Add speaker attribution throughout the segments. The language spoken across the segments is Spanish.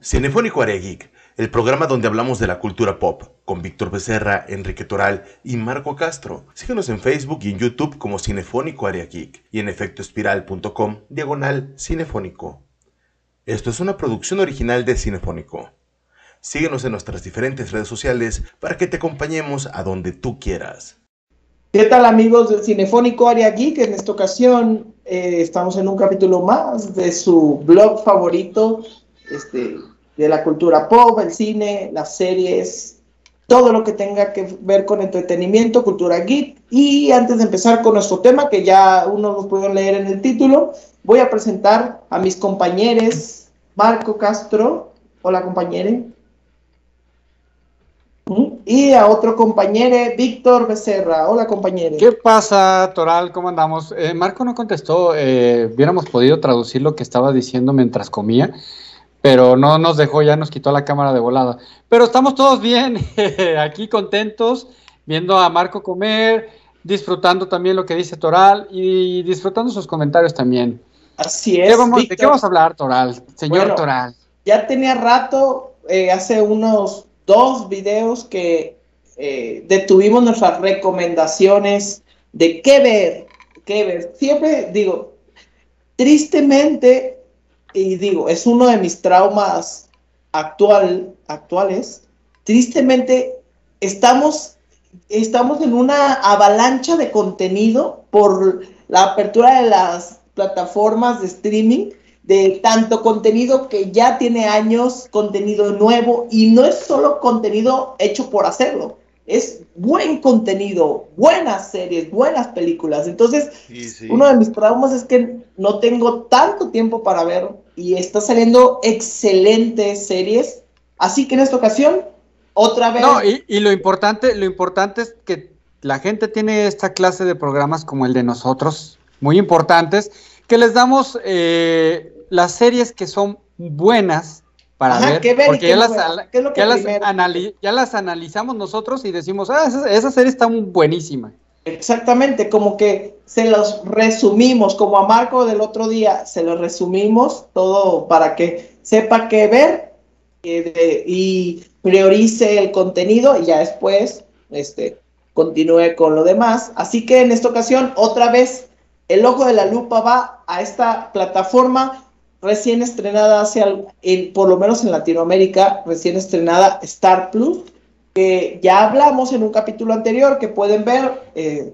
Speaker 1: Cinefónico Área Geek, el programa donde hablamos de la cultura pop, con Víctor Becerra, Enrique Toral y Marco Castro. Síguenos en Facebook y en YouTube como Cinefónico Área Geek y en efectoespiral.com, diagonal cinefónico. Esto es una producción original de Cinefónico. Síguenos en nuestras diferentes redes sociales para que te acompañemos a donde tú quieras.
Speaker 2: ¿Qué tal amigos del Cinefónico Área Geek? En esta ocasión eh, estamos en un capítulo más de su blog favorito, este, de la cultura pop, el cine, las series, todo lo que tenga que ver con entretenimiento, cultura geek. Y antes de empezar con nuestro tema, que ya uno lo pueden leer en el título, voy a presentar a mis compañeros, Marco Castro. Hola, compañero. Y a otro compañero, Víctor Becerra. Hola, compañero.
Speaker 3: ¿Qué pasa, Toral? ¿Cómo andamos? Eh, Marco no contestó. Eh, hubiéramos podido traducir lo que estaba diciendo mientras comía pero no nos dejó, ya nos quitó la cámara de volada. Pero estamos todos bien, aquí contentos, viendo a Marco comer, disfrutando también lo que dice Toral y disfrutando sus comentarios también.
Speaker 2: Así es.
Speaker 3: ¿De qué vamos a hablar, Toral? Señor Toral.
Speaker 2: Ya tenía rato, eh, hace unos dos videos que eh, detuvimos nuestras recomendaciones de qué ver, qué ver. Siempre digo, tristemente y digo, es uno de mis traumas actual, actuales. Tristemente, estamos, estamos en una avalancha de contenido por la apertura de las plataformas de streaming, de tanto contenido que ya tiene años, contenido nuevo, y no es solo contenido hecho por hacerlo, es buen contenido, buenas series, buenas películas. Entonces, uno de mis traumas es que no tengo tanto tiempo para ver y está saliendo excelentes series. Así que en esta ocasión, otra vez.
Speaker 3: No, y, lo importante, lo importante es que la gente tiene esta clase de programas como el de nosotros, muy importantes, que les damos eh, las series que son buenas para ver, porque ya, las, analizamos nosotros y decimos, ah, esa, serie está muy buenísima.
Speaker 2: Exactamente, como que se los resumimos, como a Marco del otro día, se los resumimos todo para que sepa qué ver eh, y priorice el contenido y ya después este, continúe con lo demás. Así que en esta ocasión, otra vez, el ojo de la lupa va a esta plataforma recién estrenada hacia, por lo menos en Latinoamérica, recién estrenada Star Plus, que ya hablamos en un capítulo anterior que pueden ver, eh,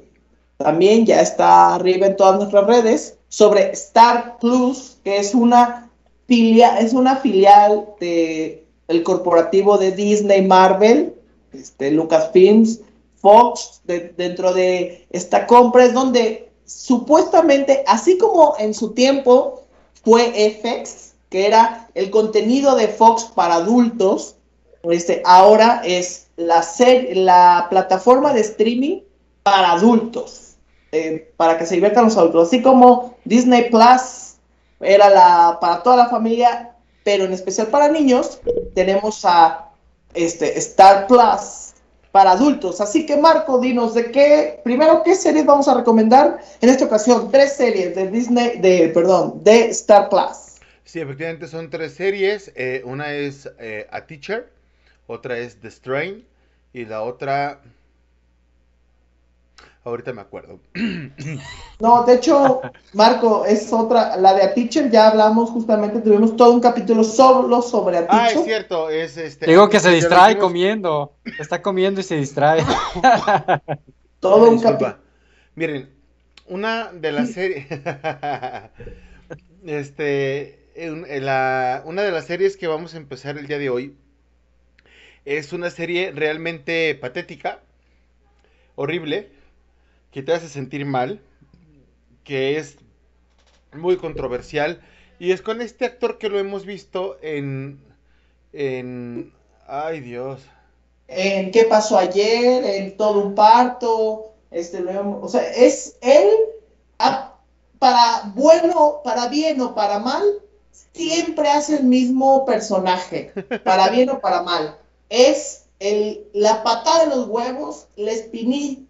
Speaker 2: también ya está arriba en todas nuestras redes, sobre Star Plus, que es una, filia, es una filial de el corporativo de Disney Marvel, este, Lucasfilms, Fox, dentro de esta compra es donde supuestamente, así como en su tiempo fue FX, que era el contenido de Fox para adultos. Este, ahora es la, la plataforma de streaming para adultos, eh, para que se diviertan los adultos. Así como Disney Plus era la, para toda la familia, pero en especial para niños, tenemos a este, Star Plus para adultos. Así que Marco, dinos de qué, primero, qué series vamos a recomendar. En esta ocasión, tres series de Disney, de, perdón, de Star Plus.
Speaker 1: Sí, efectivamente son tres series. Eh, una es eh, A Teacher, otra es The Strain y la otra Ahorita me acuerdo.
Speaker 2: No, de hecho, Marco, es otra, la de A Teacher, ya hablamos justamente, tuvimos todo un capítulo solo sobre A
Speaker 1: Ah, es cierto, es este.
Speaker 3: Digo que se distrae comiendo, está comiendo y se distrae.
Speaker 2: todo un capítulo.
Speaker 1: Miren, una de las series, este, la, una de las series que vamos a empezar el día de hoy es una serie realmente patética, horrible que te hace sentir mal, que es muy controversial, y es con este actor que lo hemos visto en... en ay Dios.
Speaker 2: En qué pasó ayer, en todo un parto, este, o sea, es él, para bueno, para bien o para mal, siempre hace el mismo personaje, para bien o para mal. Es el, la patada de los huevos, la,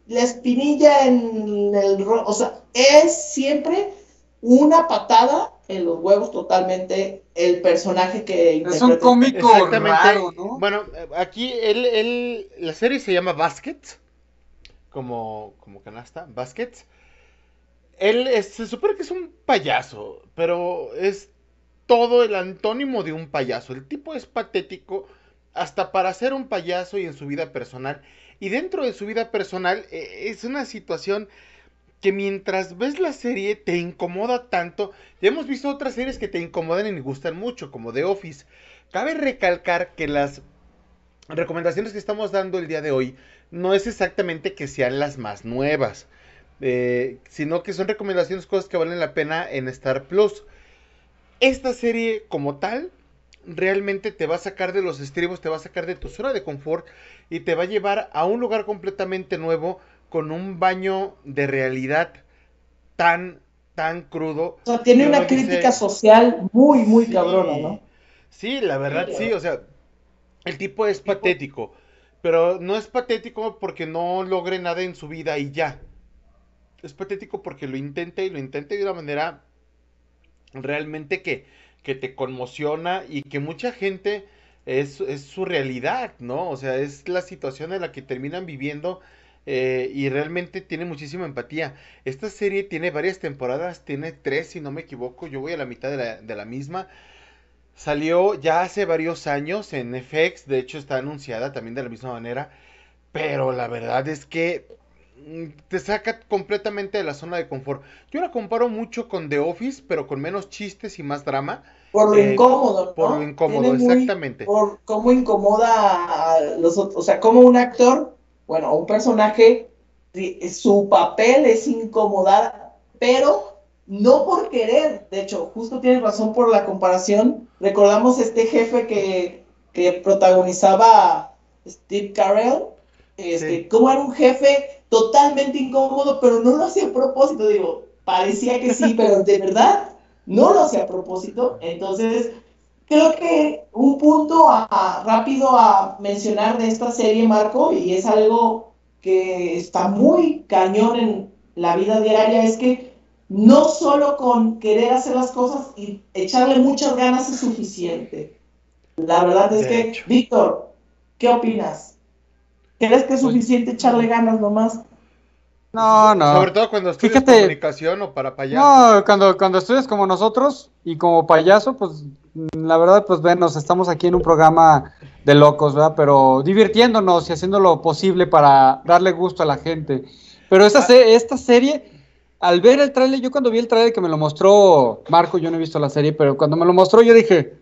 Speaker 2: la espinilla en el... O sea, es siempre una patada en los huevos totalmente el personaje que
Speaker 3: Es un cómico raro, ¿no?
Speaker 1: Bueno, aquí él, él, la serie se llama Basket, como, como canasta, Baskets. Él es- se supone que es un payaso, pero es todo el antónimo de un payaso. El tipo es patético hasta para ser un payaso y en su vida personal. Y dentro de su vida personal eh, es una situación que mientras ves la serie te incomoda tanto. Ya hemos visto otras series que te incomodan y gustan mucho, como The Office. Cabe recalcar que las recomendaciones que estamos dando el día de hoy no es exactamente que sean las más nuevas, eh, sino que son recomendaciones, cosas que valen la pena en Star Plus. Esta serie como tal realmente te va a sacar de los estribos, te va a sacar de tu zona de confort y te va a llevar a un lugar completamente nuevo con un baño de realidad tan, tan crudo.
Speaker 2: O sea, tiene una
Speaker 1: dice,
Speaker 2: crítica social muy, muy
Speaker 1: Sí,
Speaker 2: cabrona, ¿no?
Speaker 1: Sí, la verdad
Speaker 2: Sí,
Speaker 1: sí, o sea, el tipo es patético, pero no es patético porque no logre nada en su vida y ya. Es patético porque lo intenta y lo intenta de una manera realmente que, que te conmociona y que mucha gente es, es su realidad, ¿no? O sea, es la situación en la que terminan viviendo eh, y realmente tiene muchísima empatía. Esta serie tiene varias temporadas, tiene tres si no me equivoco, yo voy a la mitad de la, de la misma. Salió ya hace varios años en FX, de hecho está anunciada también de la misma manera, pero la verdad es que te saca completamente de la zona de confort. Yo la comparo mucho con The Office, pero con menos chistes y más drama.
Speaker 2: Por lo
Speaker 1: Eh,
Speaker 2: incómodo, ¿no?
Speaker 1: Por lo incómodo,
Speaker 2: Tiene muy-
Speaker 1: exactamente.
Speaker 2: Por cómo incomoda a los otros. O sea, como un actor, bueno, un personaje, su papel es incomodar, pero no por querer. De hecho, justo tienes razón por la comparación. Recordamos este jefe que, que protagonizaba Steve Carell. Este,
Speaker 1: Sí.
Speaker 2: Como era un jefe totalmente incómodo, pero no lo hacía a propósito. Digo, parecía que sí, pero de verdad no lo hacía a propósito. Entonces, creo que un punto a- a- rápido a mencionar de esta serie, Marco, y es algo que está muy cañón en la vida diaria, es que no solo con querer hacer las cosas y echarle muchas ganas es suficiente. La verdad es
Speaker 1: De
Speaker 2: que,
Speaker 1: hecho.
Speaker 2: Víctor, ¿qué opinas? ¿Crees que es
Speaker 3: Pues-
Speaker 2: suficiente echarle ganas nomás?
Speaker 3: No, no.
Speaker 1: Sobre todo cuando estudias
Speaker 3: Fíjate-
Speaker 1: comunicación o para payaso.
Speaker 3: No, cuando, cuando estudias como nosotros y como payaso, pues mm, la verdad, pues venos, estamos aquí en un programa de locos, ¿verdad? Pero divirtiéndonos y haciendo lo posible para darle gusto a la gente. Pero esta, esta serie, al ver el tráiler, yo cuando vi el tráiler que me lo mostró Marco, yo no he visto la serie, pero cuando me lo mostró yo dije,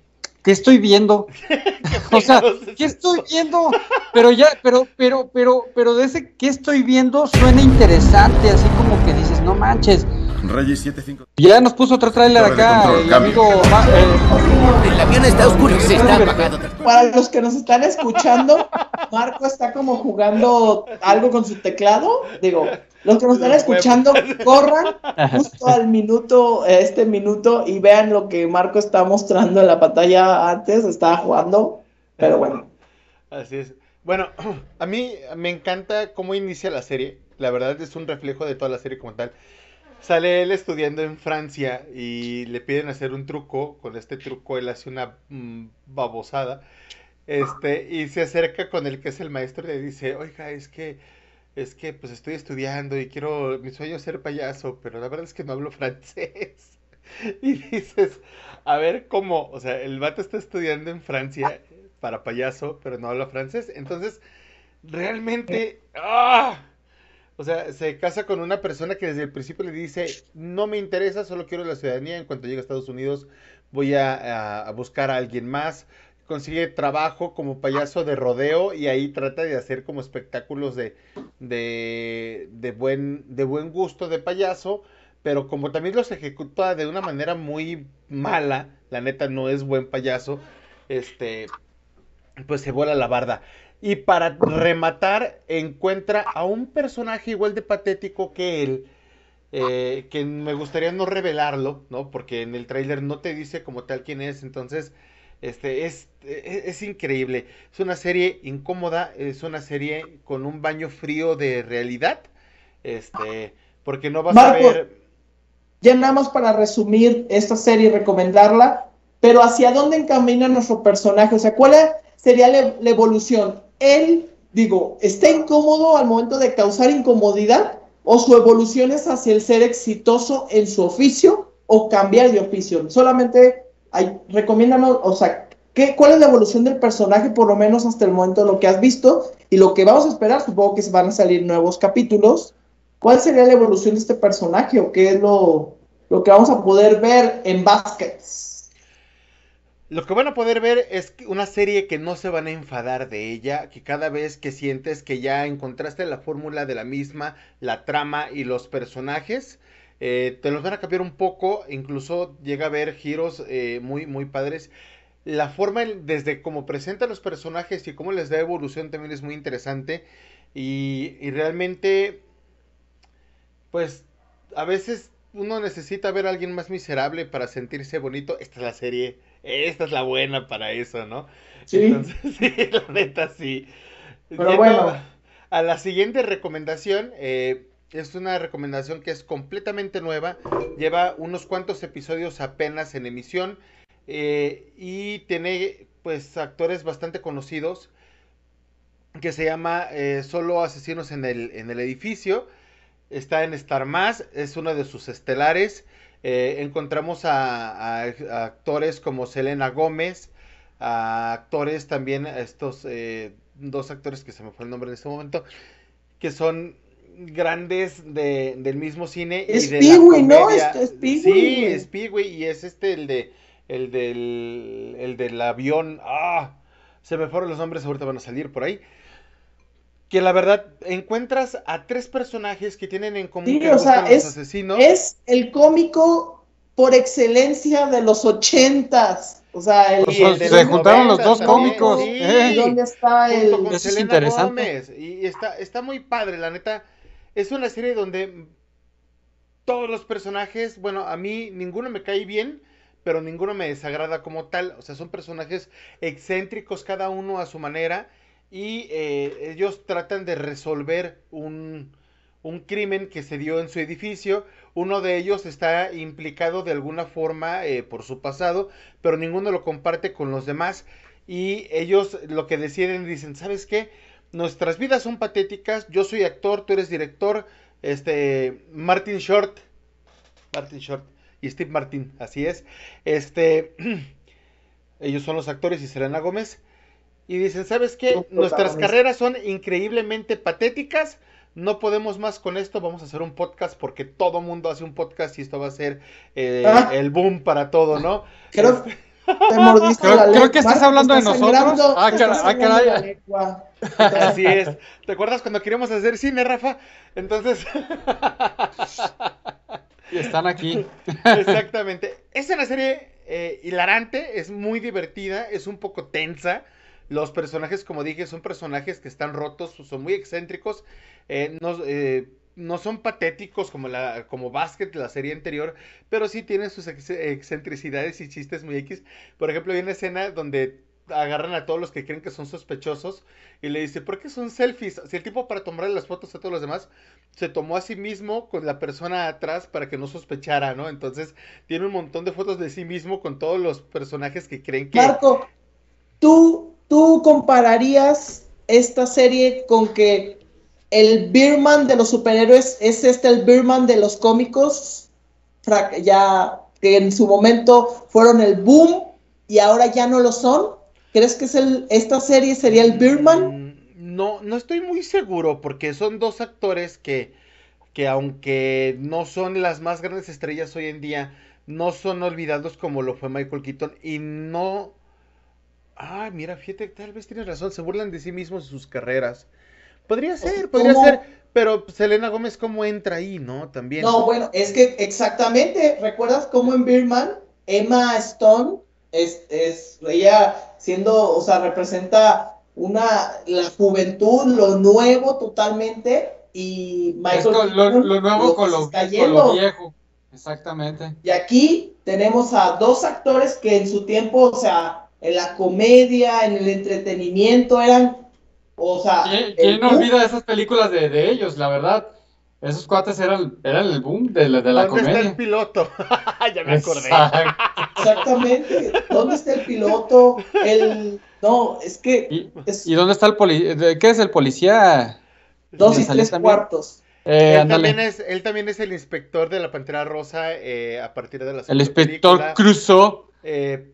Speaker 3: ¿qué estoy viendo? o sea, ¿qué estoy viendo? Pero ya, pero, pero, pero, pero de ese ¿qué estoy viendo? suena interesante, así como que dices, no manches.
Speaker 4: Reyes 75.
Speaker 3: Ya nos puso otro
Speaker 4: de
Speaker 3: acá,
Speaker 4: control,
Speaker 3: el amigo eh,
Speaker 5: El avión está oscuro y se está apagando.
Speaker 2: Para los que nos están escuchando, Marco está como jugando algo con su teclado. Digo, los que nos están escuchando, corran justo al minuto, eh, este minuto, y vean lo que Marco está mostrando en la pantalla antes. Estaba jugando, pero bueno.
Speaker 1: Así es. Bueno, a mí me encanta cómo inicia la serie. La verdad es un reflejo de toda la serie como tal. Sale él estudiando en Francia y le piden hacer un truco. Con este truco él hace una mm, babosada. Este, y se acerca con el que es el maestro y le dice, oiga, es que, es que pues estoy estudiando y quiero, mi sueño es ser payaso, pero la verdad es que no hablo francés. Y dices, a ver cómo, o sea, el vato está estudiando en Francia para payaso, pero no habla francés. Entonces, realmente, ¡ah! O sea, se casa con una persona que desde el principio le dice, no me interesa, solo quiero la ciudadanía. En cuanto llegue a Estados Unidos, voy a, buscar a alguien más. Consigue trabajo como payaso de rodeo y ahí trata de hacer como espectáculos de, de, de buen, de buen gusto de payaso, pero como también los ejecuta de una manera muy mala, la neta no es buen payaso, este, pues se vuela la barda. Y para rematar, encuentra a un personaje igual de patético que él, eh, que me gustaría no revelarlo, ¿no? Porque en el tráiler no te dice como tal quién es, entonces, este, es, es, es increíble. Es una serie incómoda, es una serie con un baño frío de realidad, este, porque no vas a ver...
Speaker 2: ya nada más para resumir esta serie y recomendarla, pero hacia dónde encamina nuestro personaje, o sea, cuál sería la, la evolución. Él, digo, está incómodo al momento de causar incomodidad o su evolución es hacia el ser exitoso en su oficio o cambiar de oficio. Solamente hay, recomiéndanos, o sea, ¿qué, ¿cuál es la evolución del personaje, por lo menos hasta el momento, lo que has visto y lo que vamos a esperar? Supongo que van a salir nuevos capítulos. ¿Cuál sería la evolución de este personaje o qué es lo, lo que vamos a poder ver en Baskets?
Speaker 1: Lo que van a poder ver es una serie que no se van a enfadar de ella, que cada vez que sientes que ya encontraste la fórmula de la misma, la trama y los personajes, eh, te los van a cambiar un poco, incluso llega a haber giros eh, muy, muy padres. La forma desde cómo presenta los personajes y cómo les da evolución también es muy interesante. Y, y realmente, pues, a veces uno necesita ver a alguien más miserable para sentirse bonito. Esta es la serie esta es la buena para eso, ¿no?
Speaker 2: Sí.
Speaker 1: Entonces, sí, la neta sí.
Speaker 2: Pero
Speaker 1: Yendo
Speaker 2: bueno.
Speaker 1: A la siguiente recomendación, eh, es una recomendación que es completamente nueva, lleva unos cuantos episodios apenas en emisión eh, y tiene pues actores bastante conocidos que se llama eh, Solo Asesinos en el, en el Edificio. Está en Star Más, es uno de sus estelares. Eh, encontramos a, a- a actores como Selena Gómez, a actores también, a estos eh, dos actores que se me fue el nombre en este momento, que son grandes de- del mismo cine
Speaker 2: Es
Speaker 1: y de la
Speaker 2: ¿no? Es- es
Speaker 1: Sí, Peewee y es este el de el del el del avión. Ah, se me fueron los nombres, ahorita van a salir por ahí. Que la verdad encuentras a tres personajes que tienen en común
Speaker 2: Sí,
Speaker 1: que
Speaker 2: o sea,
Speaker 1: buscan a los
Speaker 2: es-
Speaker 1: asesinos.
Speaker 2: Es el cómico por excelencia de los ochentas. O sea, el,
Speaker 3: Pues,
Speaker 1: el de
Speaker 3: se juntaron los
Speaker 1: 90
Speaker 3: dos
Speaker 1: también,
Speaker 3: cómicos.
Speaker 1: sí.
Speaker 3: ¿eh?
Speaker 2: ¿Y dónde está el...?
Speaker 3: Eso es
Speaker 1: Selena
Speaker 3: interesante.
Speaker 1: Gómez. Y está, está muy padre, la neta. Es una serie donde todos los personajes, bueno, a mí ninguno me cae bien, pero ninguno me desagrada como tal. O sea, son personajes excéntricos cada uno a su manera y eh, ellos tratan de resolver un, un crimen que se dio en su edificio. Uno de ellos está implicado de alguna forma eh, por su pasado, pero ninguno lo comparte con los demás. Y ellos lo que deciden dicen, ¿sabes qué? Nuestras vidas son patéticas. Yo soy actor, tú eres director. Este, Martin Short. Martin Short y Steve Martin, así es. Este, ellos son los actores y Selena Gómez. Y dicen, ¿sabes qué?
Speaker 2: Los
Speaker 1: Nuestras carreras son increíblemente patéticas. No podemos más con esto. Vamos a hacer un podcast porque todo mundo hace un podcast y esto va a ser eh,
Speaker 2: Ah.
Speaker 1: el boom para todo, ¿no?
Speaker 2: Creo que te mordiste
Speaker 3: Creo-
Speaker 2: la
Speaker 3: creo que estás hablando de nosotros. Ah, ah, caray.
Speaker 1: Así es. ¿Te acuerdas cuando queríamos hacer cine, Rafa? Entonces,
Speaker 3: Y están aquí.
Speaker 1: exactamente. Es una serie eh, hilarante, es muy divertida, es un poco tensa. Los personajes, como dije, son personajes que están rotos, son muy excéntricos. eh, no, eh, no son patéticos como la como Basket, la serie anterior, pero sí tienen sus ex- excentricidades y chistes muy X. Por ejemplo, hay una escena donde agarran a todos los que creen que son sospechosos y le dice, ¿por qué son selfies? Si el tipo para tomarle las fotos a todos los demás se tomó a sí mismo con la persona atrás para que no sospechara, ¿no? Entonces tiene un montón de fotos de sí mismo con todos los personajes que creen que...
Speaker 2: Marco, ¿tú, ¿tú compararías esta serie con que el Birman de los superhéroes es este el Birman de los cómicos? Ya que en su momento fueron el boom y ahora ya no lo son. ¿Crees que esta serie sería el Birman?
Speaker 1: Mm, No, no estoy muy seguro porque son dos actores que, que aunque no son las más grandes estrellas hoy en día, no son olvidados como lo fue Michael Keaton y no... Ah, mira, fíjate, tal vez tienes razón, se burlan de sí mismos y sus carreras. Podría ser, podría
Speaker 2: ¿cómo?
Speaker 1: ser, pero Selena Gómez cómo entra ahí, ¿no? También.
Speaker 2: No, bueno, es que exactamente, ¿recuerdas cómo en Birman Emma Stone es, es ella siendo, o sea, representa una, la juventud, lo nuevo totalmente, y Michael
Speaker 3: con lo, lo nuevo
Speaker 2: lo
Speaker 3: con lo, con lo viejo. Exactamente.
Speaker 2: Y aquí tenemos a dos actores que en su tiempo, o sea, en la comedia, en el entretenimiento, eran, o sea,
Speaker 3: ¿Quién, no olvida esas películas de, de ellos, la verdad? Esos cuates eran, eran el boom de la, de la
Speaker 1: ¿Dónde está el
Speaker 3: comedia.
Speaker 1: piloto? ya me acordé.
Speaker 2: Exactamente. ¿Dónde está el piloto? El. No, es que
Speaker 3: ¿Y,
Speaker 2: es
Speaker 3: y dónde está el policía? ¿Qué es el policía?
Speaker 2: dos y tres
Speaker 3: también?
Speaker 2: cuartos.
Speaker 3: Eh,
Speaker 1: él, también es, él también es el inspector de la Pantera Rosa eh, a partir de la
Speaker 3: El inspector. Crusoe.
Speaker 1: Eh,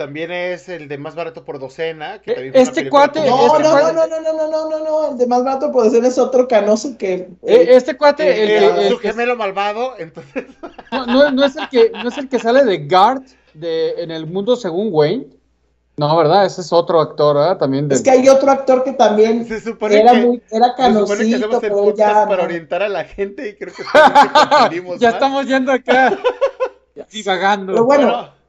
Speaker 1: también es el de más barato por docena. Que
Speaker 3: Eh,
Speaker 1: también
Speaker 3: este cuate-
Speaker 2: No,
Speaker 3: este
Speaker 2: no,
Speaker 3: cuate-
Speaker 2: no, no, no, no, no, no, no. El de más barato por ser es otro canoso que.
Speaker 3: Eh, este cuate,
Speaker 1: Eh,
Speaker 3: el, que- el
Speaker 1: su gemelo malvado, entonces
Speaker 3: no, no- no es el que, no es el que sale de Guard de, en el mundo según Wayne. No, ¿verdad? Ese es otro actor, ¿verdad? También de...
Speaker 2: Es que hay otro actor que también
Speaker 1: se supone
Speaker 2: era
Speaker 1: que
Speaker 2: muy, era
Speaker 1: se supone que el
Speaker 2: pero ya.
Speaker 1: para
Speaker 2: no.
Speaker 1: orientar a la gente y creo que
Speaker 3: ya estamos yendo acá. divagando.
Speaker 2: Pero bueno,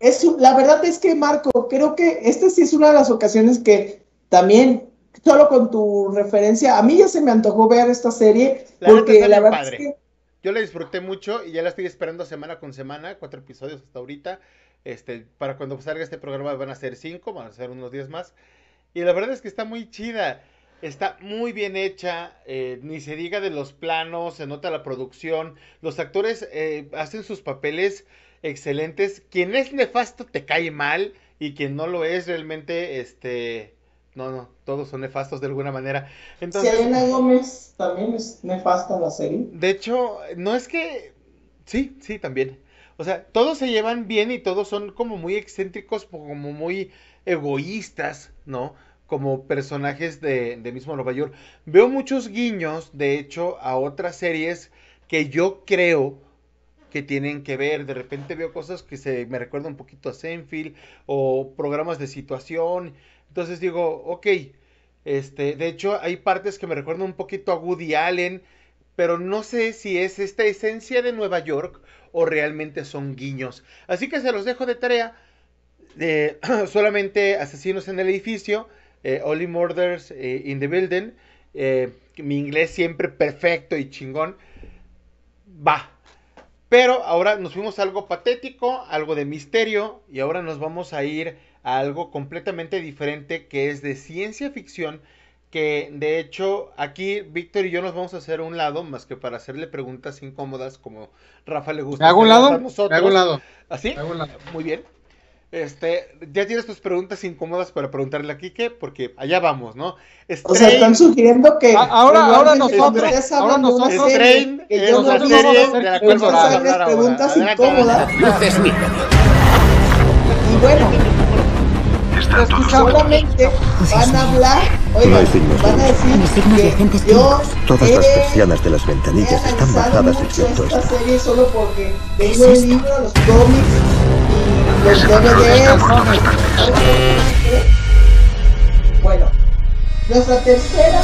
Speaker 2: es, la verdad es que Marco, creo que esta sí es una de las ocasiones que también, solo con tu referencia, a mí ya se me antojó ver esta serie,
Speaker 1: La
Speaker 2: porque la verdad
Speaker 1: padre.
Speaker 2: es que
Speaker 1: Yo la disfruté mucho y ya la estoy esperando semana con semana, cuatro episodios hasta ahorita. Este, para cuando salga este programa van a ser cinco, van a ser unos días más. Y la verdad es que está muy chida. Está muy bien hecha, eh, ni se diga de los planos, se nota la producción, los actores eh, hacen sus papeles excelentes. Quien es nefasto te cae mal y quien no lo es realmente, este, no, no, todos son nefastos de alguna manera. Entonces,
Speaker 2: Selena Gómez también es nefasta en la serie.
Speaker 1: de hecho, no es que... Sí, sí, también. O sea, todos se llevan bien y todos son como muy excéntricos, como muy egoístas, ¿no? Como personajes de, de mismo Nueva York. Veo muchos guiños, de hecho, a otras series que yo creo que tienen que ver. De repente veo cosas que se me recuerdan un poquito a Seinfeld o programas de situación. Entonces digo, ok, este, de hecho hay partes que me recuerdan un poquito a Woody Allen, pero no sé si es esta esencia de Nueva York o realmente son guiños. Así que se los dejo de tarea. Eh, solamente asesinos en el edificio, eh, Only Murders eh, in the Building. eh, mi inglés siempre perfecto y chingón. Va. Pero ahora nos fuimos a algo patético, algo de misterio, y ahora nos vamos a ir a algo completamente diferente que es de ciencia ficción. Que de hecho aquí Víctor y yo nos vamos a hacer a un lado, más que para hacerle preguntas incómodas como Rafa le gusta.
Speaker 3: ¿Me hago un lado?
Speaker 1: a nosotros.
Speaker 3: Me hago un lado.
Speaker 1: ¿Así?
Speaker 3: Me hago un lado.
Speaker 1: Muy bien. Este, ya tienes tus preguntas incómodas para preguntarle a Kike, porque allá vamos, ¿no?
Speaker 2: O sea, están sugiriendo que.
Speaker 3: Ah, ahora- ahora nosotros- ahora
Speaker 2: una
Speaker 3: nosotros-
Speaker 2: serie
Speaker 1: Strain
Speaker 2: que yo
Speaker 1: la
Speaker 2: no
Speaker 1: serie de la
Speaker 2: me
Speaker 1: cual vamos a hablar
Speaker 2: preguntas incómodas. Y bueno, solamente van a hablar, oigan,
Speaker 4: No hay signos
Speaker 2: van a
Speaker 4: de-
Speaker 2: decir
Speaker 6: de
Speaker 2: que yo.
Speaker 4: Todas las
Speaker 2: he-
Speaker 4: persianas de las ventanillas están bajadas excepto
Speaker 2: esta serie solo porque los cómics y los DVDs. Bueno, nuestra tercera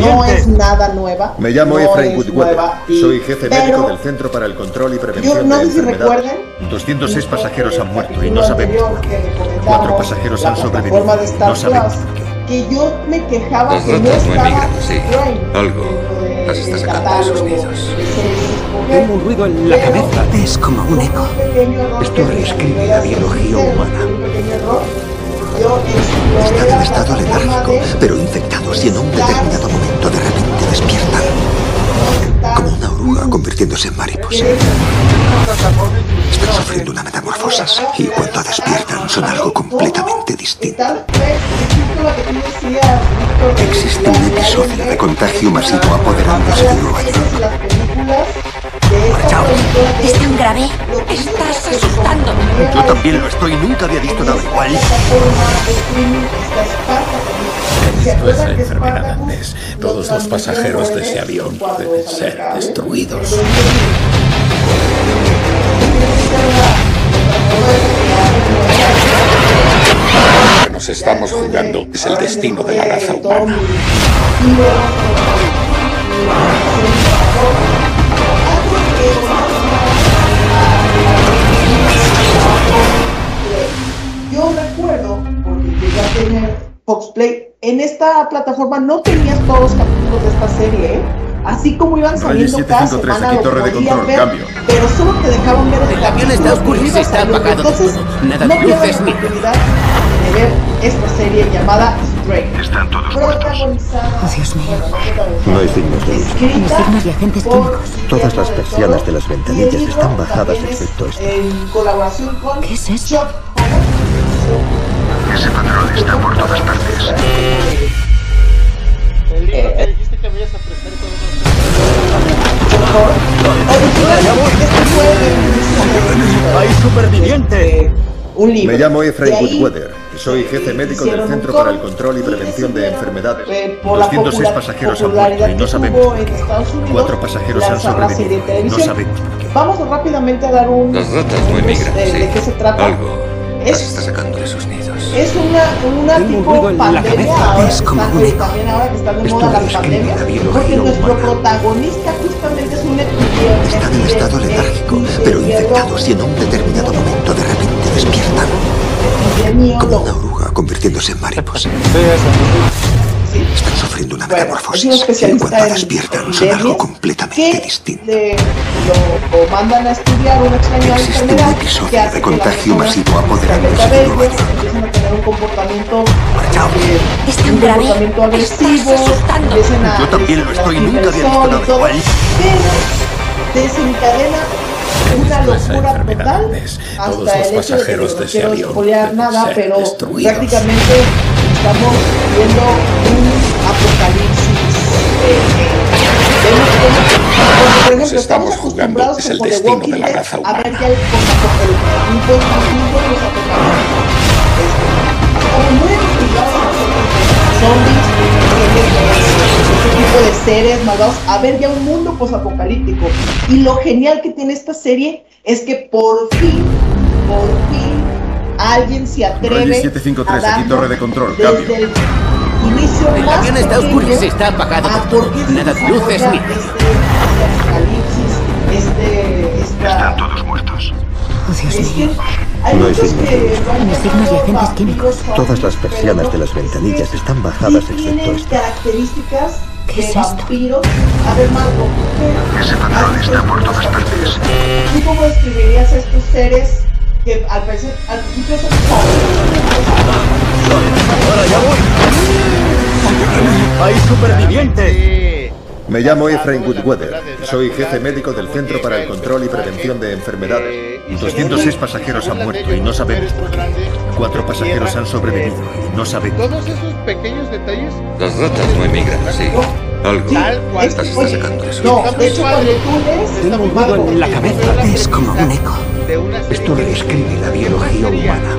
Speaker 2: no es nada nueva.
Speaker 4: Me llamo
Speaker 2: no
Speaker 4: Efraín
Speaker 2: y-
Speaker 4: Soy jefe
Speaker 2: pero
Speaker 4: médico del Centro para el Control y
Speaker 2: Yo
Speaker 4: Prevención
Speaker 2: no
Speaker 4: de
Speaker 2: sé si
Speaker 4: Enfermedades.
Speaker 2: recuerdan
Speaker 4: 206
Speaker 2: el
Speaker 4: pasajeros han muerto y no sabemos por
Speaker 2: que
Speaker 4: qué. Cuatro pasajeros han sobrevivido. No sabemos por qué.
Speaker 2: Que yo me quejaba
Speaker 7: Las
Speaker 2: que no estaba
Speaker 7: emigran, sí. Algo las está sacando de sus nidos.
Speaker 8: Tengo un ruido en la
Speaker 2: pero
Speaker 8: cabeza. Es como un eco. Esto reescribe la biología humana.
Speaker 4: Están en estado letárgico, pero infectados y en un determinado momento de repente despiertan. Como una oruga convirtiéndose en mariposa. Están sufriendo una metamorfosis y cuando despiertan son algo completamente distinto. Existe un episodio de contagio masivo apoderándose de Nueva York.
Speaker 6: ¿Es tan grave? Estás asustando.
Speaker 4: Yo también lo estoy, nunca había visto nada igual.
Speaker 7: Andés.
Speaker 2: lo
Speaker 7: Todos los pasajeros de ese avión pueden ser destruidos. Lo que nos estamos jugando es el destino de la raza humana.
Speaker 2: Tener Fox Play, en esta plataforma no tenías todos los capítulos de esta serie, ¿eh? Así como iban saliendo cada
Speaker 4: 753,
Speaker 2: semana,
Speaker 4: aquí
Speaker 2: lo
Speaker 4: torre de control,
Speaker 2: ver,
Speaker 4: cambio.
Speaker 2: pero solo te dejaban ver
Speaker 5: El avión está oscuro y se está apagando
Speaker 2: Entonces.
Speaker 5: Nada
Speaker 2: no
Speaker 5: de
Speaker 2: pierdas
Speaker 5: luces
Speaker 2: la
Speaker 5: ni-
Speaker 2: oportunidad de ver esta serie llamada Stray.
Speaker 4: Están todos muertos.
Speaker 2: Protagonizada,
Speaker 8: Oh, Dios mío.
Speaker 2: no
Speaker 4: hay signos de
Speaker 8: Ni signos de agentes químicos.
Speaker 4: Todas las persianas de las ventanillas están bajadas excepto esta.
Speaker 2: En colaboración con
Speaker 8: ¿Qué es esto?
Speaker 4: Ese patrón está por todas partes.
Speaker 1: El libro
Speaker 2: Eh,
Speaker 1: que dijiste que me ibas a prestar y
Speaker 6: ¡Hay superviviente!
Speaker 2: eh, un libro.
Speaker 6: Me llamo Efraín Woodweather y soy jefe
Speaker 2: eh,
Speaker 6: médico del Centro para el Control y
Speaker 2: y
Speaker 6: Prevención de Enfermedades.
Speaker 2: eh, por la
Speaker 6: 206
Speaker 2: popula-
Speaker 6: pasajeros han muerto y no sabemos por qué. Cuatro pasajeros han sobrevivido. No
Speaker 2: televisión.
Speaker 6: sabemos por qué.
Speaker 2: Vamos rápidamente a dar un
Speaker 7: Las ratas muy migran,
Speaker 2: de,
Speaker 7: sí.
Speaker 2: de qué se trata.
Speaker 7: Algo
Speaker 2: Es-
Speaker 7: las está sacando de sus nidos.
Speaker 2: Es una, una
Speaker 8: Tengo un
Speaker 2: tipo
Speaker 8: ruido en la
Speaker 2: pandemia
Speaker 8: cabeza.
Speaker 2: ahora
Speaker 8: Es
Speaker 2: que
Speaker 8: como
Speaker 2: están,
Speaker 8: un eco.
Speaker 2: también ahora que están de
Speaker 4: Esto
Speaker 2: moda las
Speaker 4: describe
Speaker 2: pandemias,
Speaker 4: la biología
Speaker 2: porque nuestro
Speaker 4: humana.
Speaker 2: protagonista justamente es un epidemio.
Speaker 4: Están en estado letárgico, pero infectados y en un determinado momento de repente despiertan. Como una oruga convirtiéndose en mariposa. Están sufriendo una
Speaker 2: Bueno, es un
Speaker 4: metamorfosis. Y
Speaker 2: especialista
Speaker 4: cuando
Speaker 2: en
Speaker 4: despiertan son algo completamente
Speaker 2: que
Speaker 4: distinto.
Speaker 2: le- lo, lo mandan a estudiar una extraña
Speaker 4: Existe un
Speaker 2: enfermedad
Speaker 4: episodio
Speaker 2: que hace
Speaker 4: de contagio masivo apoderándose de Nueva York.
Speaker 2: empiezan a tener un comportamiento eh,
Speaker 8: Es tan
Speaker 2: un
Speaker 8: grave.
Speaker 2: comportamiento agresivo, a
Speaker 4: Yo también lo estoy, nunca había visto nada
Speaker 2: todo,
Speaker 4: igual.
Speaker 2: pero desencadena una locura total hasta
Speaker 7: Todos los
Speaker 2: el hecho de que
Speaker 7: pasajeros
Speaker 2: no
Speaker 7: de ese avión
Speaker 2: nada,
Speaker 7: ser
Speaker 2: pero
Speaker 7: destruidos.
Speaker 2: prácticamente estamos viendo un apocalipsis. eh, eh, por ejemplo,
Speaker 7: estamos jugando, es el
Speaker 2: como
Speaker 7: destino de la raza
Speaker 2: a ver
Speaker 7: humana.
Speaker 2: el posapocalipsis, un post-apocalipsis, Estamos muy zombies, este tipo de seres malvados, a ver ya un mundo posapocalíptico. Y lo genial que tiene esta serie es que por fin, por fin, alguien se atreve
Speaker 6: Rayes 753,
Speaker 2: a
Speaker 6: aquí torre de control,
Speaker 2: desde
Speaker 6: cambio.
Speaker 2: el inicio
Speaker 5: El
Speaker 2: más
Speaker 5: avión está oscuro, se está apagado Nada de luces ni-
Speaker 2: este, este apocalipsis, este, esta...
Speaker 4: Están todos muertos.
Speaker 8: Oh, Dios
Speaker 2: Es que
Speaker 8: mío.
Speaker 2: hay
Speaker 6: No hay signos
Speaker 2: que
Speaker 6: de luz.
Speaker 2: lo han
Speaker 8: Ni signos químicos.
Speaker 4: Todas las persianas de las
Speaker 2: que
Speaker 4: ventanillas están
Speaker 2: sí
Speaker 4: bajadas excepto
Speaker 2: tienen
Speaker 4: esta.
Speaker 2: características
Speaker 8: ¿Qué es esto?
Speaker 2: A ver, Marco, ¿qué-
Speaker 4: Ese patrón está por todas partes.
Speaker 2: ¿tú cómo describirías a estos seres que al parecer al principio son
Speaker 6: ¡Ahora ya voy! ¡Hay superviviente! Me llamo
Speaker 1: de
Speaker 6: y soy jefe médico del Centro para el Control y Prevención de Enfermedades.
Speaker 1: y se
Speaker 6: 206
Speaker 1: burlan-
Speaker 6: pasajeros han muerto y no
Speaker 1: un
Speaker 6: sabemos por qué. Cuatro pasajeros han sobrevivido y no sabemos.
Speaker 1: Todos esos pequeños detalles.
Speaker 7: Las ratas muy migran, sí. Algo
Speaker 1: Tal cual.
Speaker 2: Es-
Speaker 7: las está
Speaker 2: oye,
Speaker 7: sacando sus
Speaker 2: no, de hecho cuando tú lees Marco,
Speaker 1: padre,
Speaker 8: en la cabeza. Es como un eco.
Speaker 4: Esto
Speaker 1: que-
Speaker 4: describe la biología humana.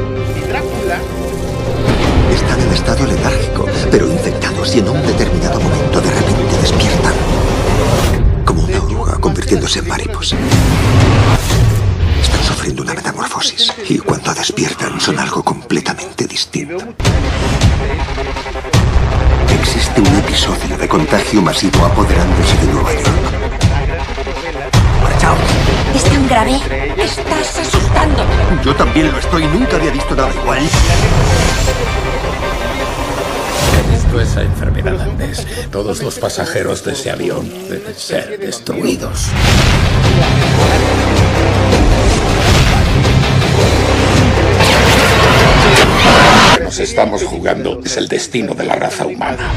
Speaker 4: Están en estado letárgico, pero infectados y en un determinado momento de repente despiertan. Como una oruga convirtiéndose en mariposa. Están sufriendo una metamorfosis y cuando despiertan son algo completamente distinto. Existe un episodio de contagio masivo apoderándose de Nueva York. Marchaos.
Speaker 8: Es tan grave. Estás asustando.
Speaker 6: Yo también lo estoy, nunca había visto nada igual.
Speaker 7: Esto es enfermedad, ¿ves? Todos los pasajeros de ese avión deben ser destruidos. que nos estamos jugando es el destino de la raza humana.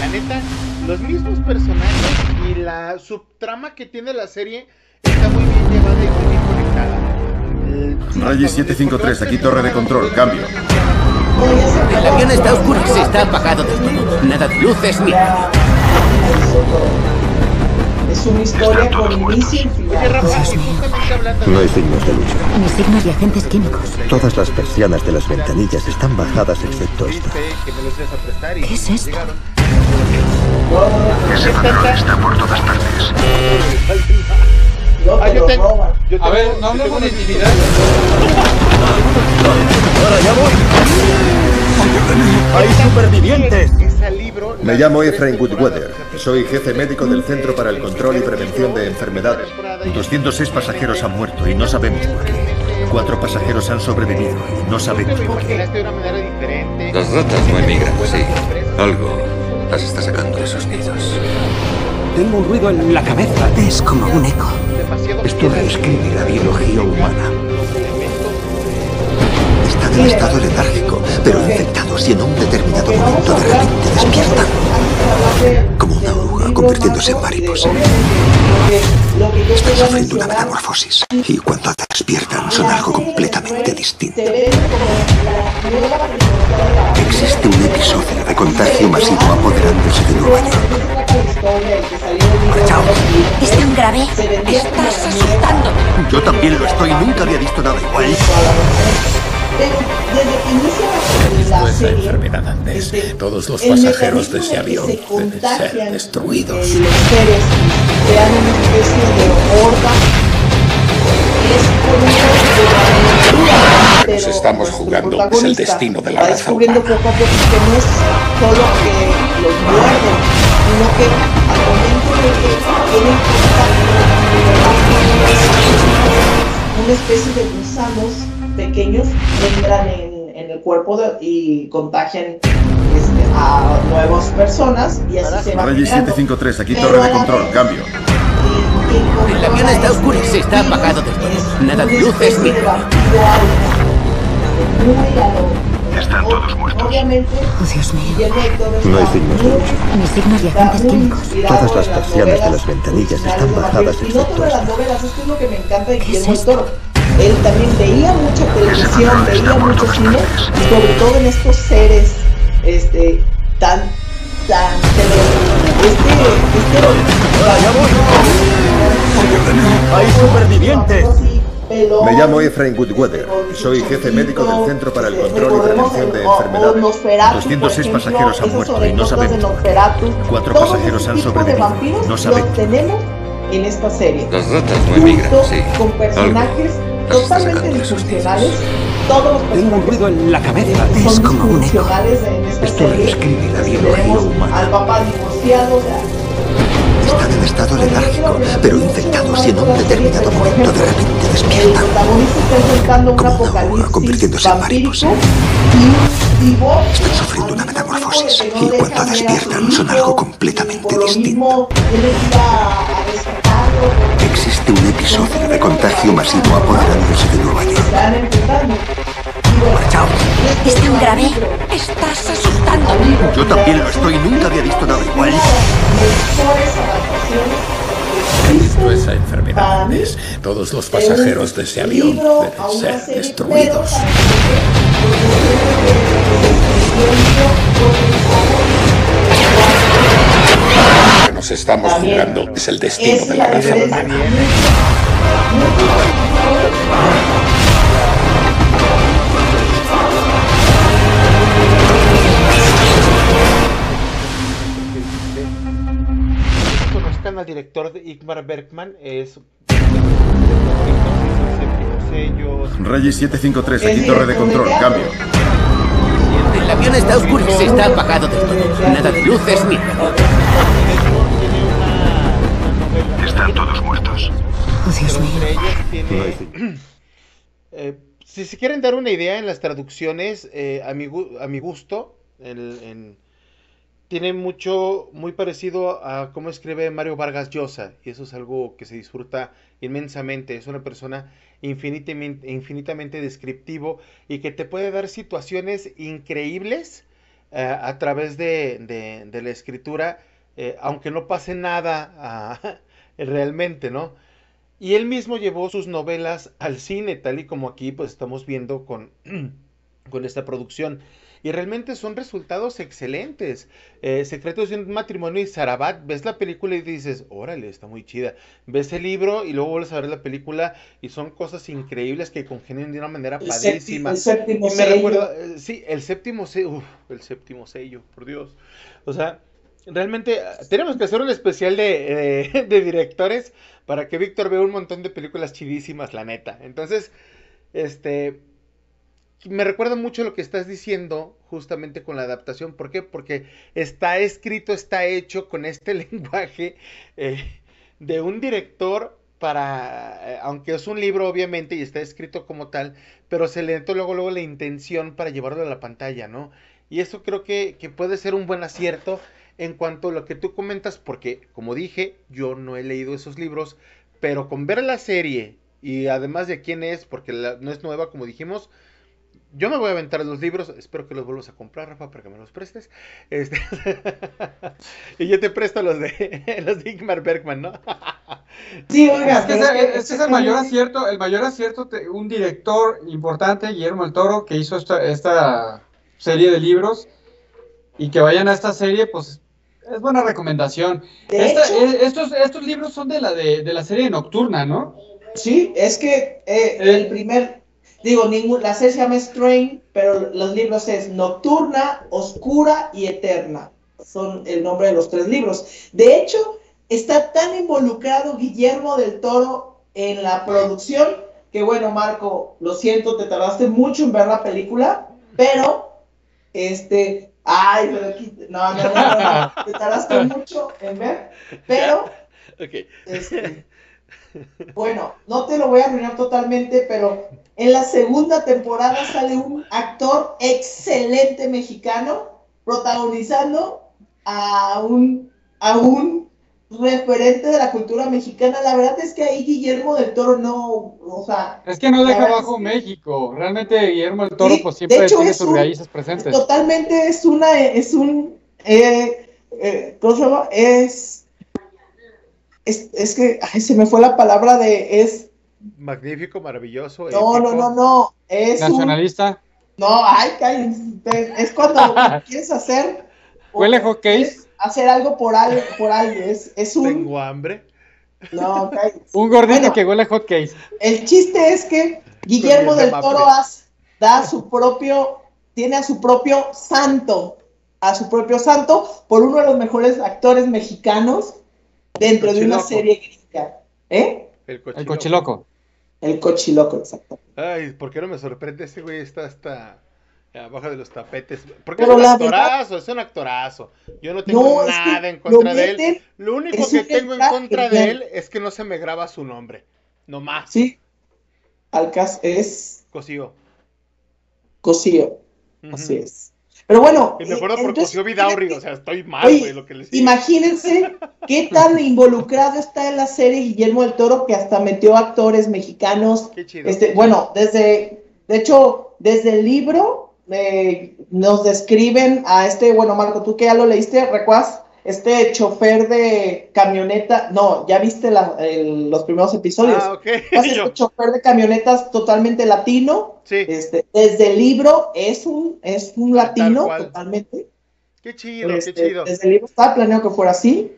Speaker 1: La neta, los mismos personajes y la subtrama que tiene la serie está muy bien llevada y muy bien conectada.
Speaker 6: Rayes 753, aquí torre de control, cambio.
Speaker 5: El avión está oscuro, se está apagado del todo. Nada de luces ni...
Speaker 2: Es una historia con inicio y final.
Speaker 4: No hay signos de lucha.
Speaker 8: Ni signos de agentes químicos.
Speaker 4: Todas las persianas de las ventanillas están bajadas excepto esta.
Speaker 8: ¿Qué es esto?
Speaker 4: Ese patrón está por todas partes.
Speaker 2: No
Speaker 1: Ah, yo tengo-
Speaker 3: A ver, no de
Speaker 1: una-
Speaker 3: intimidad.
Speaker 6: ¡Ahora ya voy! ¡Hay superviviente! Me llamo Efraín y soy jefe médico del Centro para el Control y Prevención de Enfermedades. 206 pasajeros han muerto y no sabemos por qué. Cuatro pasajeros han sobrevivido y no sabemos por qué.
Speaker 7: Las ratas muy migran, sí. Algo
Speaker 4: Las está sacando de sus nidos.
Speaker 5: Tengo un ruido en la cabeza.
Speaker 8: Es como un eco.
Speaker 4: Esto reescribe la biología humana. Están en estado letárgico, y en un determinado momento de repente despiertan. Como una oruga convirtiéndose en mariposa. Están sufriendo una metamorfosis. Y cuando despiertan son algo completamente distinto. Existe un episodio de contagio masivo apoderándose de Nueva York.
Speaker 8: Es tan grave. Estás asustando.
Speaker 4: Yo también lo estoy, nunca había visto nada igual.
Speaker 2: Pero desde que inicia la,
Speaker 7: enfermedad andés.
Speaker 2: este,
Speaker 7: Todos los pasajeros de ese avión
Speaker 2: se
Speaker 7: deben ser destruidos.
Speaker 2: eh, los seres crean una especie de horda es por un
Speaker 7: Nos estamos jugando, es el destino de la raza
Speaker 2: descubriendo
Speaker 7: humana.
Speaker 2: poco a poco que no es solo que los muerden, sino que al momento de que tienen contacto una especie de gusanos pequeños entran en, en el cuerpo de- y contagian este, a nuevas personas y así se va
Speaker 6: Reyes
Speaker 2: generando.
Speaker 6: 753, aquí
Speaker 2: Pero
Speaker 6: torre
Speaker 2: a
Speaker 6: de control,
Speaker 2: vez,
Speaker 6: cambio.
Speaker 5: El avión está oscuro, se está apagado del todo. Nada de luces ni
Speaker 4: Están todos muertos.
Speaker 2: Obviamente,
Speaker 8: Oh, Dios mío.
Speaker 4: No hay signos de lucha.
Speaker 8: Ni signos de agentes químicos.
Speaker 4: Todas las persianas de las ventanillas están bajadas excepto esta.
Speaker 2: novelas, esto es lo que me encanta de
Speaker 8: ¿Qué es esto?
Speaker 2: Él también veía mucha televisión, veía mucho cine, y sobre todo en estos seres este, tan, tan, este, este,
Speaker 5: ¡Hay supervivientes!
Speaker 6: Me llamo Efraín Goodweather. Soy jefe médico del Centro para el Control y Prevención de Enfermedades. 206 pasajeros han muerto y no sabemos. Cuatro pasajeros han sobrevivido. No sabemos.
Speaker 2: tenemos en esta serie.
Speaker 4: Las ratas no emigran,
Speaker 2: Junto
Speaker 4: sí.
Speaker 2: con personajes totalmente disfuncionales. Todos los
Speaker 5: Tengo un ruido en la cabeza.
Speaker 8: Es como un eco.
Speaker 4: Esto
Speaker 2: serie.
Speaker 4: reescribe la biología humana.
Speaker 2: Al papá divorciado,
Speaker 4: Están en estado letárgico, pero infectados y en un determinado momento de repente
Speaker 2: el
Speaker 4: despiertan. Como una oruga convirtiéndose en mariposa. Están sufriendo una metamorfosis y cuando despiertan son algo completamente distinto. Existe episodio de contagio masivo apoderándose de Nueva York.
Speaker 2: Bueno,
Speaker 8: Es tan grave. Estás asustando.
Speaker 4: Yo también lo estoy, nunca había visto nada igual.
Speaker 7: Esto
Speaker 2: existen
Speaker 7: esa enfermedad
Speaker 2: para mí,
Speaker 7: andés. Todos los pasajeros de ese avión deben ser destruidos. Nos estamos
Speaker 2: También.
Speaker 7: jugando es el destino
Speaker 2: Es
Speaker 7: de la raza humana.
Speaker 1: Conozcan al director de Igmar Bergman, es.
Speaker 6: Reyes 753, aquí torre de control, cambio.
Speaker 5: El avión está oscuro, se está apagado del todo. Nada de luces ni nada.
Speaker 4: Están todos muertos.
Speaker 8: Oh, Dios
Speaker 1: Pero
Speaker 8: mío.
Speaker 1: tiene. Eh, si se quieren dar una idea en las traducciones, eh, a, mi, a mi gusto, el- en- tiene mucho, muy parecido a cómo escribe Mario Vargas Llosa, y eso es algo que se disfruta inmensamente. Es una persona infinitamente, infinitamente descriptivo y que te puede dar situaciones increíbles eh, a través de, de- de la escritura, eh, aunque no pase nada ah, realmente, ¿no? Y él mismo llevó sus novelas al cine, tal y como aquí pues estamos viendo con, con esta producción. Y realmente son resultados excelentes. Eh, Secretos de un matrimonio y Sarabat, ves la película y dices, órale, está muy chida. Ves el libro y luego vuelves a ver la película y son cosas increíbles que congenian de una manera
Speaker 2: El séptimo,
Speaker 1: padrísima.
Speaker 2: el séptimo
Speaker 1: Y me
Speaker 2: sello.
Speaker 1: eh, sí, el séptimo sello, uf, el séptimo sello, por Dios. O sea, realmente tenemos que hacer un especial de, de- directores para que Víctor vea un montón de películas chidísimas, la neta. Entonces, este, me recuerda mucho lo que estás diciendo justamente con la adaptación. ¿Por qué? Porque está escrito, está hecho con este lenguaje eh, de un director para, eh, aunque es un libro obviamente y está escrito como tal, pero se le notó luego, luego la intención para llevarlo a la pantalla, ¿no? Y eso creo que puede ser un buen acierto En cuanto a lo que tú comentas, porque como dije, yo no he leído esos libros, pero con ver la serie y además de quién es, porque no es nueva, como dijimos, yo me voy a aventar los libros, espero que los vuelvas a comprar, Rafa, para que me los prestes. Este, y yo te presto los de los de Ingmar Bergman, ¿no?
Speaker 3: sí, oiga, este es, el mayor acierto, el mayor acierto, un director importante, Guillermo el Toro, que hizo esta, esta serie de libros y que vayan a esta serie, pues es buena recomendación. estos, estos libros son de la de, la serie nocturna, ¿no?
Speaker 2: Sí, es que eh, el primer Digo, ningún, la serie se llama Strain, pero los libros es Nocturna, Oscura y Eterna. Son el nombre de los tres libros. De hecho, está tan involucrado Guillermo del Toro en la producción que, bueno, Marco, lo siento, te tardaste mucho en ver la película, pero, este, ay, pero aquí, no, no, no, te tardaste mucho en ver, pero, okay. este, bueno, no te lo voy a arruinar totalmente, pero en la segunda temporada sale un actor excelente mexicano protagonizando a un, a un referente de la cultura mexicana. La verdad es que ahí Guillermo del Toro no, o sea...
Speaker 3: Es que no deja abajo México. Realmente Guillermo del Toro pues siempre tiene sus raíces presentes.
Speaker 2: Totalmente es una, es un, eh, eh, ¿cómo se llama? Es, es, es que, ay, se me fue la palabra de, es
Speaker 1: magnífico, maravilloso.
Speaker 2: No, no, no, no. Es
Speaker 3: Nacionalista.
Speaker 2: No, ay, cállense. Es cuando quieres hacer.
Speaker 3: Huele hockey.
Speaker 2: Hacer algo por, algo, por alguien. Es, es un.
Speaker 1: Tengo hambre.
Speaker 2: No,
Speaker 3: Un gordito que huele hot case.
Speaker 2: El chiste es que Guillermo del Toro da su propio, tiene a su propio santo, a su propio santo, por uno de los mejores actores mexicanos dentro de una serie gringa. ¿Eh?
Speaker 3: El cochiloco.
Speaker 2: El cochiloco, exacto.
Speaker 1: Ay, ¿por qué no me sorprende? Ese güey está hasta abajo de los tapetes. Porque es un actorazo, es un actorazo. Yo no tengo nada en contra de él. Lo único que tengo en contra de él es que no se me graba su nombre. No más.
Speaker 2: Sí. Alcas es.
Speaker 1: Cosío.
Speaker 2: Cosío. Así es. Pero bueno.
Speaker 1: Y me acuerdo por Cosío Vidaurri, o sea, estoy mal, güey, lo que les
Speaker 2: digo. Imagínense qué tan involucrado está en la serie Guillermo del Toro que hasta metió actores mexicanos. Qué chido. Este, bueno, desde, de hecho, desde el libro eh, nos describen a este, bueno, Marco, tú que ya lo leíste, ¿recuerdas? este chofer de camioneta, no, ya viste los primeros episodios. Ah, ok. Este chofer de camionetas totalmente latino. Sí. Este, desde el libro es un, es un latino totalmente.
Speaker 1: Qué chido, qué este, chido.
Speaker 2: Desde el libro estaba planeado que fuera así.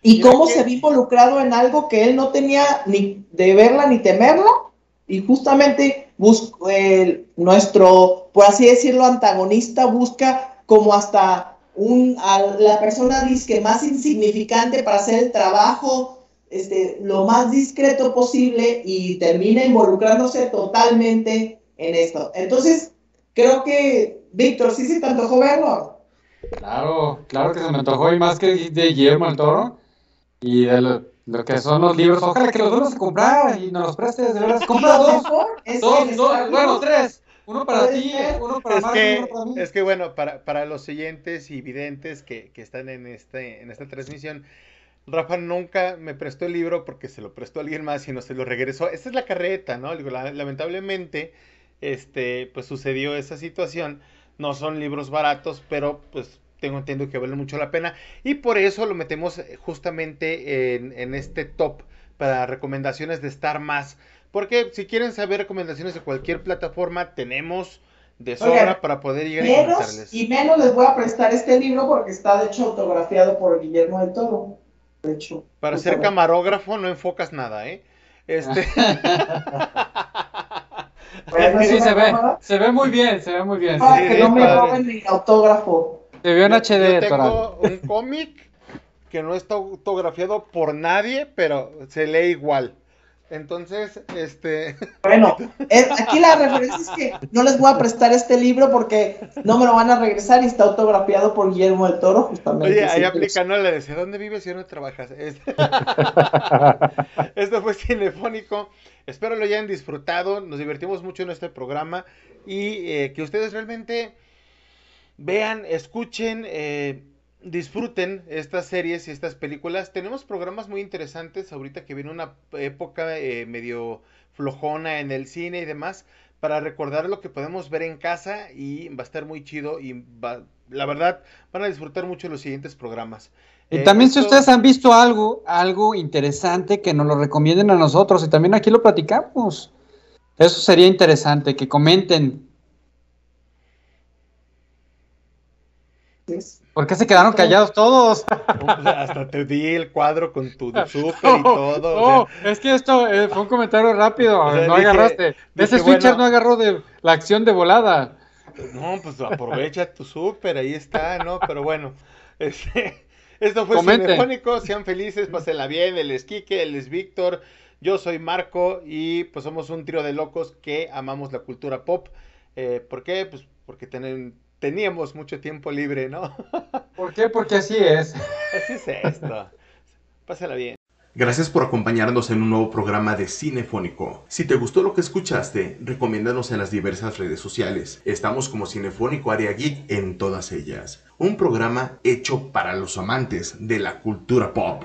Speaker 2: Y cómo se ve involucrado en algo que él no tenía ni de verla ni temerla. Y justamente busca, nuestro, por así decirlo, antagonista busca como hasta un, a la persona disque más insignificante para hacer el trabajo este, lo más discreto posible y termina involucrándose totalmente en esto. Entonces, creo que, Víctor, ¿sí se te antojó verlo?
Speaker 3: Claro, claro que se me antojó y más que de Guillermo el Toro y de que son los libros. Ojalá que los vuelvas a comprar y nos los prestes, de verdad. Compra dos, dos, dos, bueno, tres. Uno para ti, uno para es que, uno para mí.
Speaker 1: Es que bueno, para, para los oyentes y videntes que, que, están en, este, en esta transmisión, Rafa nunca me prestó el libro porque se lo prestó alguien más y no se lo regresó. Esta es la carreta, ¿no? lamentablemente, este, pues sucedió esa situación. No son libros baratos, pero pues tengo entendido que valen mucho la pena. Y por eso lo metemos justamente en, en este top para recomendaciones de estar más porque si quieren saber recomendaciones de cualquier plataforma, tenemos de sobra para poder llegar
Speaker 2: a comentarles. Y menos les voy a prestar este libro porque está de hecho autografiado por Guillermo del Toro. De hecho.
Speaker 1: Para ser camarógrafo no enfocas nada, ¿eh? Este.
Speaker 3: sí, se ve, se ve muy bien, se ve muy bien.
Speaker 2: Para que no me roben mi autógrafo.
Speaker 3: Se ve en HD,
Speaker 1: Yo tengo un cómic que no está autografiado por nadie, pero se lee igual. Entonces, este.
Speaker 2: Bueno, aquí la referencia es que no les voy a prestar este libro porque no me lo van a regresar y está autografiado por Guillermo del Toro, justamente.
Speaker 1: Oye, ahí aplica, no le decía, ¿dónde vives y dónde trabajas? Este... Esto fue Cinefónico. Espero lo hayan disfrutado. Nos divertimos mucho en este programa y eh, que ustedes realmente vean, escuchen. Eh, disfruten estas series y estas películas. Tenemos programas muy interesantes ahorita que viene una época eh, medio flojona en el cine y demás para recordar lo que podemos ver en casa y va a estar muy chido y la verdad van a disfrutar mucho los siguientes programas.
Speaker 3: Y también si ustedes han visto algo, algo interesante que nos lo recomienden a nosotros y también aquí lo platicamos. Eso sería interesante, que comenten. ¿Por qué se quedaron callados todos?
Speaker 1: Pues, hasta te di el cuadro con tu súper y todo.
Speaker 3: es que esto eh, fue un comentario rápido, no agarraste. ese switcher no agarró de la acción de volada.
Speaker 1: No, pues aprovecha tu súper, ahí está, ¿no? Pero bueno, este, esto fue Cinefónico, sean felices, pásenla bien, él es Quique, él es Víctor, yo soy Marco y pues somos un trío de locos que amamos la cultura pop. Eh, ¿Por qué? Pues porque tienen teníamos mucho tiempo libre, ¿no?
Speaker 3: ¿Por qué? Porque así es.
Speaker 1: Así es esto. Pásala bien.
Speaker 9: Gracias por acompañarnos en un nuevo programa de Cinefónico. Si te gustó lo que escuchaste, recomiéndanos en las diversas redes sociales. Estamos como Cinefónico Área Geek en todas ellas. Un programa hecho para los amantes de la cultura pop.